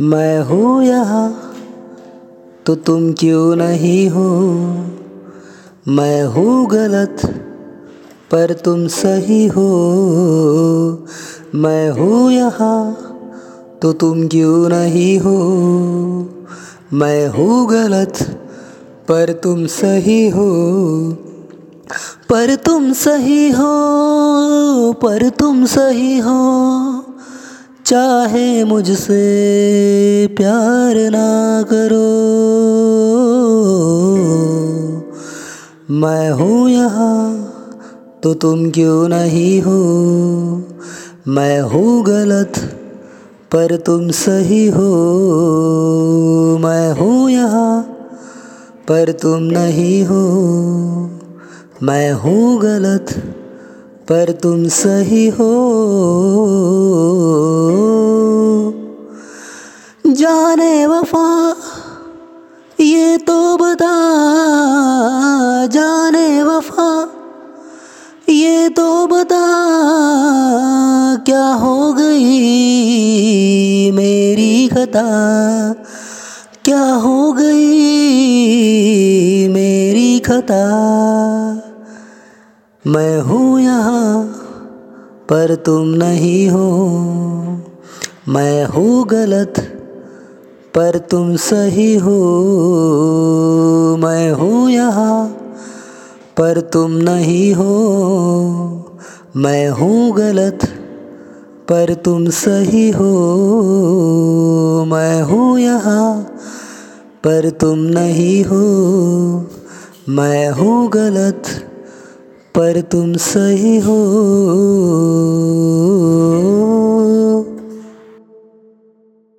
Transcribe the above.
मैं हूँ यहाँ तो तुम क्यों नहीं हो? मैं हूँ गलत, पर तुम सही हो। मैं हूँ यहाँ तो तुम क्यों नहीं हो? मैं हूँ गलत, पर तुम सही हो। पर तुम सही हो, पर तुम सही हो। चाहे मुझसे प्यार ना करो। मैं हूँ यहाँ तो तुम क्यों नहीं हो? मैं हूँ गलत, पर तुम सही हो। मैं हूँ यहाँ, पर तुम नहीं हो। मैं हूँ गलत, पर तुम सही हो। जाने वफा, ये तो बता। जाने वफा, ये तो बता। क्या हो गई मेरी खता? क्या हो गई मेरी खता? मैं हूँ यहाँ, पर तुम नहीं हो। मैं हूँ गलत, पर तुम सही हो। मैं हूँ यहाँ, पर तुम नहीं हो। मैं हूँ गलत, पर तुम सही हो। मैं हूँ यहाँ, पर तुम नहीं हो। मैं हूँ गलत पर तुम सही हो।